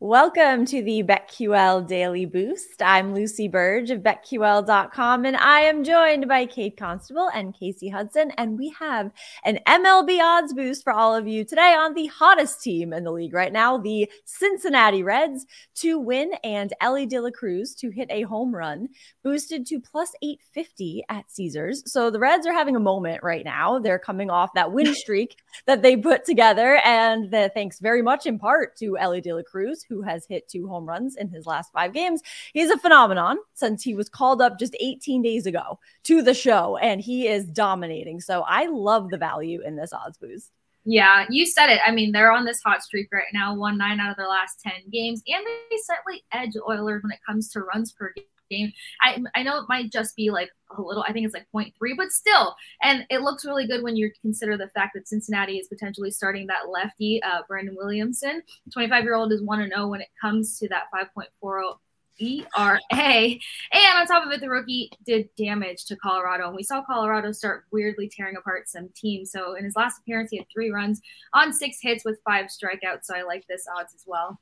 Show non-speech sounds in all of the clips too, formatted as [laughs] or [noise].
Welcome to the BetQL Daily Boost. I'm Lucy Burge of BetQL.com, and I am joined by Kate Constable and Kasey Hudson. And we have an MLB odds boost for all of you today on the hottest team in the league right now, the Cincinnati Reds, to win and Elly De La Cruz to hit a home run, boosted to plus 850 at Caesars. So the Reds are having a moment right now. They're coming off that win [laughs] streak that they put together, and the, thanks very much in part to Elly De La Cruz who has hit two home runs in his last five games. He's a phenomenon since he was called up just 18 days ago to the show, and he is dominating. So I love the value in this odds boost. Yeah, you said it. I mean, they're on this hot streak right now, won nine out of their last 10 games, and they slightly edge Orioles when it comes to runs per game. I I know it might just be like a little. I think it's like 0.3, but still, and it looks really good when you consider the fact that Cincinnati is potentially starting that lefty, uh, Brandon Williamson. 25 year old is one to know when it comes to that 5.40 ERA. And on top of it, the rookie did damage to Colorado. And we saw Colorado start weirdly tearing apart some teams. So in his last appearance, he had three runs on six hits with five strikeouts. So I like this odds as well.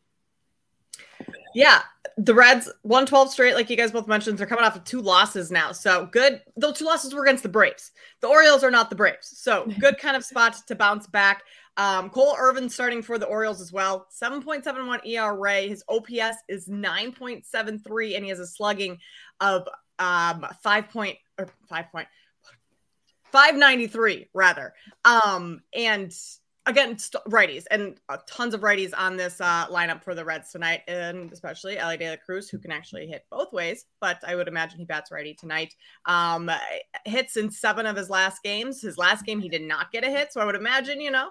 Yeah, the Reds 112 straight, like you guys both mentioned, they're coming off of two losses now. So good. Those two losses were against the Braves. The Orioles are not the Braves. So [laughs] good kind of spot to bounce back. Um, Cole Irvin starting for the Orioles as well. 7.71 ERA. His OPS is 9.73, and he has a slugging of um 5 point or 5 point 593 rather. Um, and again, st- righties and uh, tons of righties on this uh, lineup for the Reds tonight, and especially Elly De La Cruz, who can actually hit both ways. But I would imagine he bats righty tonight. Um, hits in seven of his last games. His last game, he did not get a hit. So I would imagine, you know,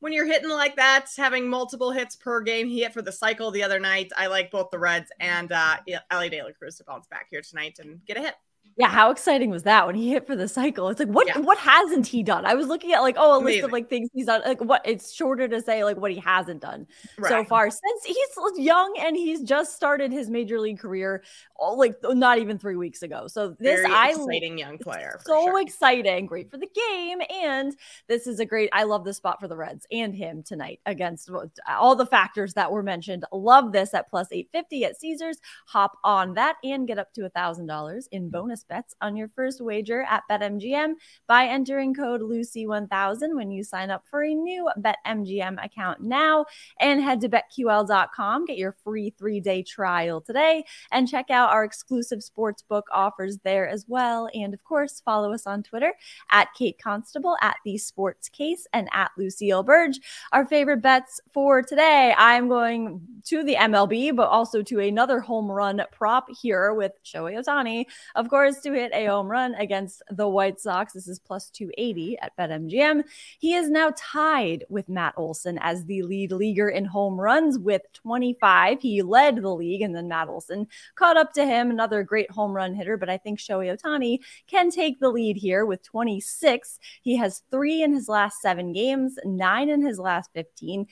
when you're hitting like that, having multiple hits per game, he hit for the cycle the other night. I like both the Reds and uh, Elly De La Cruz to bounce back here tonight and get a hit. Yeah, how exciting was that when he hit for the cycle? It's like what yeah. what hasn't he done? I was looking at like oh a list of like things he's done. Like what it's shorter to say like what he hasn't done right. so far since he's young and he's just started his major league career oh, like not even three weeks ago. So this Very I exciting young player, so sure. exciting, great for the game, and this is a great. I love the spot for the Reds and him tonight against all the factors that were mentioned. Love this at plus eight fifty at Caesars. Hop on that and get up to a thousand dollars in mm. bonus bets on your first wager at BetMGM by entering code Lucy1000 when you sign up for a new BetMGM account now. And head to BetQL.com, get your free three day trial today, and check out our exclusive sportsbook offers there as well. And of course, follow us on Twitter at Kate Constable, at The Sports Case, and at Lucille Burge. Our favorite bets for today, I'm going to the MLB, but also to another home run prop here with Shohei Ohtani, of course, to hit a home run against the White Sox. This is plus 280 at BetMGM. He is now tied with Matt Olson as the lead leaguer in home runs with 25. He led the league, and then Matt Olson caught up to him, another great home run hitter. But I think Shohei Ohtani can take the lead here with 26. He has three in his last seven games, nine in his last 15.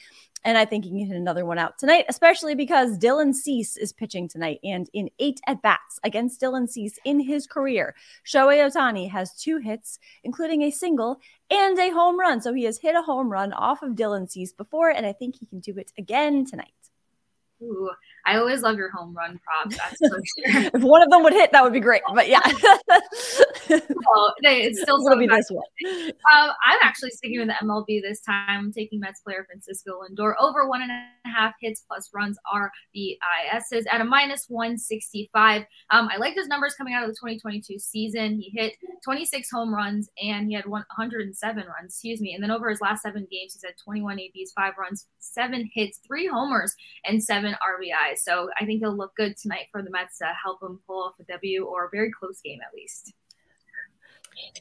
And I think he can hit another one out tonight, especially because Dylan Cease is pitching tonight. And in eight at bats against Dylan Cease in his career, Shohei Ohtani has two hits, including a single and a home run. So he has hit a home run off of Dylan Cease before, and I think he can do it again tonight. Ooh, I always love your home run props. That's for [laughs] sure. if one of them would hit, that would be great. But yeah, [laughs] well, it's still It'll be this one. Um, I'm actually sticking with the MLB this time. I'm taking Mets player Francisco Lindor over one and a half hits plus runs RBIs at a minus 165. Um, I like his numbers coming out of the 2022 season. He hit 26 home runs and he had 107 runs, excuse me. And then over his last seven games, he's had 21 ABs, five runs, seven hits, three homers, and seven RBIs. So I think he'll look good tonight for the Mets to help them pull off a W or a very close game at least.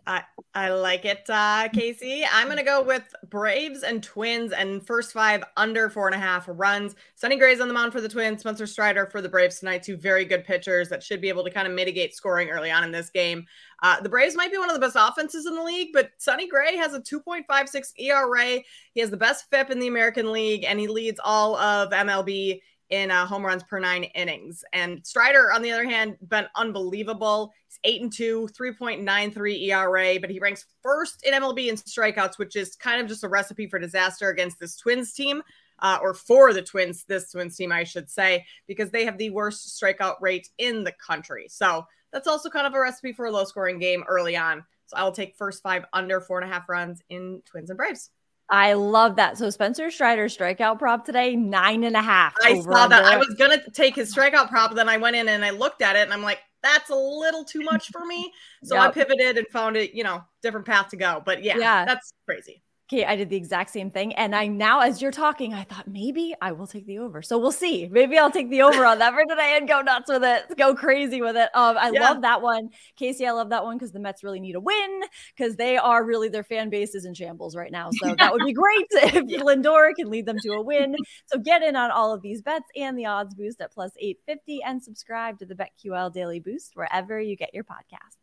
I I like it, uh, Kasey. I'm gonna go with Braves and Twins and first five under four and a half runs. Sonny Gray's on the mound for the Twins. Spencer Strider for the Braves tonight. Two very good pitchers that should be able to kind of mitigate scoring early on in this game. Uh, the Braves might be one of the best offenses in the league, but Sonny Gray has a 2.56 ERA. He has the best FIP in the American League, and he leads all of MLB in uh, home runs per nine innings. And Strider, on the other hand, been unbelievable. He's eight and two, 3.93 ERA, but he ranks first in MLB in strikeouts, which is kind of just a recipe for disaster against this Twins team. Uh, or for the Twins, this Twins team, I should say, because they have the worst strikeout rate in the country. So that's also kind of a recipe for a low scoring game early on. So I will take first five under four and a half runs in Twins and Braves. I love that. So Spencer Strider strikeout prop today, nine and a half. I saw that. I was gonna take his strikeout prop, then I went in and I looked at it and I'm like, that's a little too much for me. So yep. I pivoted and found it, you know, different path to go. But yeah, yeah. that's crazy. Okay, I did the exact same thing. And I now, as you're talking, I thought maybe I will take the over. So we'll see. Maybe I'll take the over on that for today and go nuts with it, go crazy with it. Um, I yeah. love that one. Kasey, I love that one because the Mets really need a win because they are really their fan base is in shambles right now. So that would be great [laughs] if [laughs] yeah. Lindor can lead them to a win. So get in on all of these bets and the odds boost at plus 850 and subscribe to the BetQL Daily Boost wherever you get your podcasts.